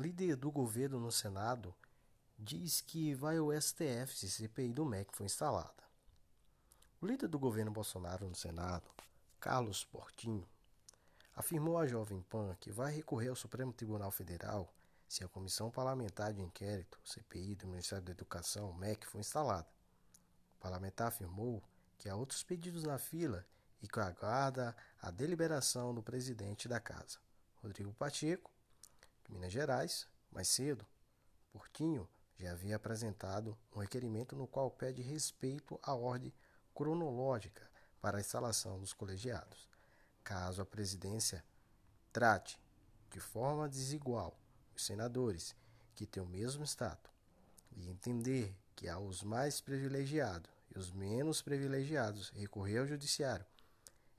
Líder do governo no Senado diz que vai ao STF se CPI do MEC for instalada. O líder do governo Bolsonaro no Senado, Carlos Portinho, afirmou à Jovem Pan que vai recorrer ao Supremo Tribunal Federal se a Comissão Parlamentar de Inquérito, CPI, do Ministério da Educação, MEC, for instalada. O parlamentar afirmou que há outros pedidos na fila e que aguarda a deliberação do presidente da casa, Rodrigo Pacheco, Minas Gerais, mais cedo. Portinho já havia apresentado um requerimento no qual pede respeito à ordem cronológica para a instalação dos colegiados, caso a presidência trate de forma desigual os senadores que têm o mesmo status e entender que há os mais privilegiados e os menos privilegiados recorrer ao judiciário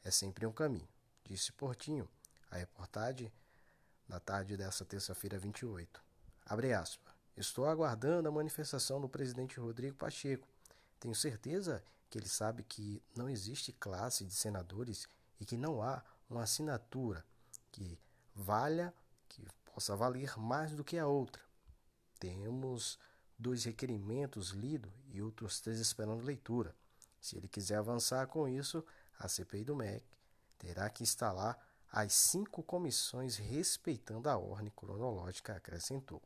é sempre um caminho, disse Portinho, a reportagem na tarde dessa terça-feira 28. Abre aspas. Estou aguardando a manifestação do presidente Rodrigo Pacheco. Tenho certeza que ele sabe que não existe classe de senadores e que não há uma assinatura que valha, que possa valer mais do que a outra. Temos dois requerimentos lidos e outros três esperando leitura. Se ele quiser avançar com isso, a CPI do MEC terá que instalar as cinco comissões respeitando a ordem cronológica, acrescentou.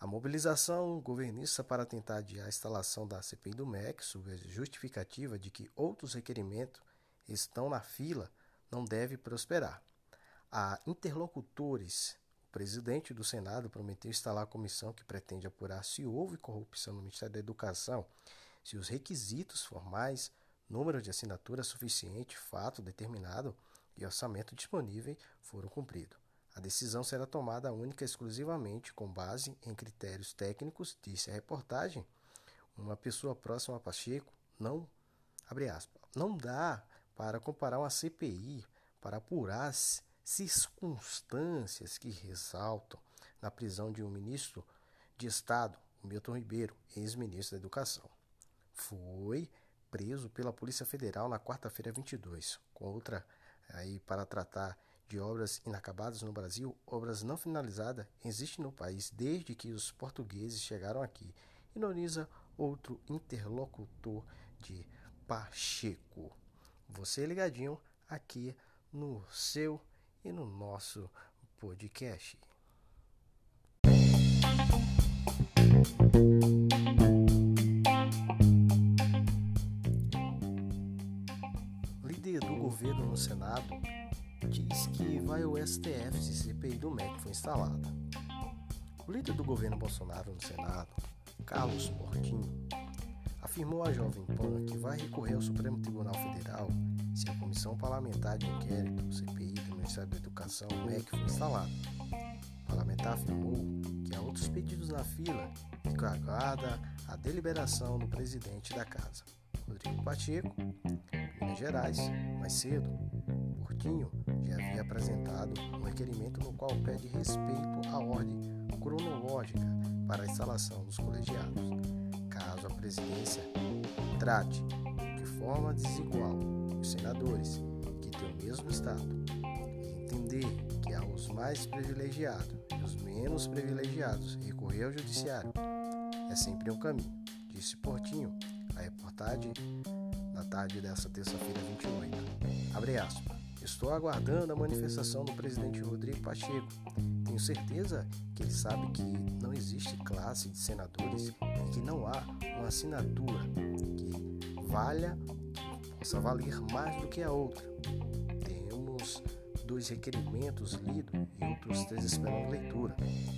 A mobilização governista para tentar adiar a instalação da CPI do MEC, sob a justificativa de que outros requerimentos estão na fila, não deve prosperar. A interlocutores, o presidente do Senado prometeu instalar a comissão que pretende apurar se houve corrupção no Ministério da Educação, se os requisitos formais, número de assinaturas suficiente, fato determinado e orçamento disponível foram cumpridos. A decisão será tomada única e exclusivamente com base em critérios técnicos, disse a reportagem. Uma pessoa próxima a Pacheco não, abre aspas, não dá para comparar uma CPI para apurar as circunstâncias que ressaltam na prisão de um ministro de Estado, Milton Ribeiro, ex-ministro da Educação. Foi preso pela Polícia Federal na quarta-feira 22, com outra aí para tratar de obras inacabadas no Brasil, obras não finalizadas existem no país desde que os portugueses chegaram aqui. Ironiza outro interlocutor de Pacheco. Você ligadinho aqui no seu e no nosso podcast. Governo no Senado diz que vai ao STF se CPI do MEC for instalada. O líder do governo Bolsonaro no Senado, Carlos Portinho, afirmou à Jovem Pan que vai recorrer ao Supremo Tribunal Federal se a Comissão Parlamentar de Inquérito, CPI, do Ministério da Educação, MEC, for instalada. O parlamentar afirmou que há outros pedidos na fila e que aguarda a deliberação do presidente da casa, Rodrigo Pacheco, Minas Gerais, mais cedo, Portinho já havia apresentado um requerimento no qual pede respeito à ordem cronológica para a instalação dos colegiados, caso a presidência trate de forma desigual os senadores que têm o mesmo status e entender que há os mais privilegiados e os menos privilegiados recorrer ao judiciário é sempre um caminho, disse Portinho, a reportagem na tarde dessa terça-feira 28. Abre aspas. Estou aguardando a manifestação do presidente Rodrigo Pacheco. Tenho certeza que ele sabe que não existe classe de senadores e que não há uma assinatura que valha, que possa valer mais do que a outra. Temos dois requerimentos lidos e outros três esperando leitura.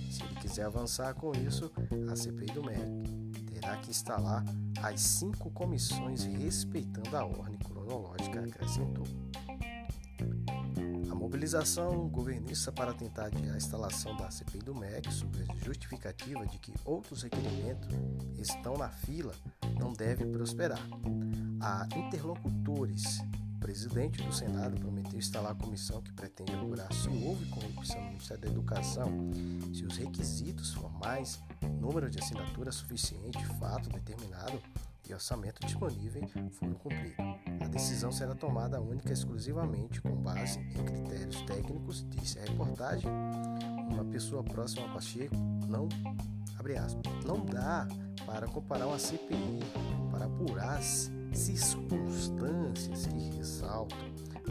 Se ele quiser avançar com isso, a CPI do MEC terá que instalar as cinco comissões respeitando a ordem cronológica, acrescentou. A mobilização governista para tentar adiar a instalação da CPI do MEC, sob a justificativa de que outros requerimentos estão na fila, não deve prosperar. Há interlocutores. Presidente do Senado prometeu instalar a comissão que pretende apurar se houve corrupção no Ministério da Educação, se os requisitos formais, número de assinaturas suficiente, fato determinado e orçamento disponível foram cumpridos. A decisão será tomada única e exclusivamente com base em critérios técnicos, disse a reportagem. uma pessoa próxima a Pacheco, não, abre aspas, não dá para comparar uma CPI para apurar circunstâncias que ressaltam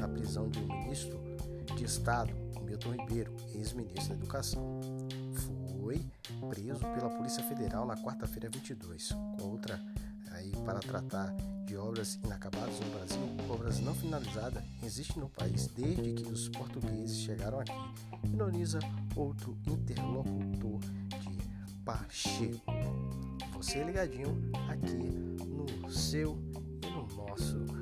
a prisão de um ministro de Estado, Milton Ribeiro, ex-ministro da Educação. Foi preso pela Polícia Federal na quarta-feira 22, com outra aí para tratar de obras inacabadas no Brasil, obras não finalizadas existem no país desde que os portugueses chegaram aqui. Ironiza outro interlocutor de Pacheco. Você ligadinho aqui no seu nosso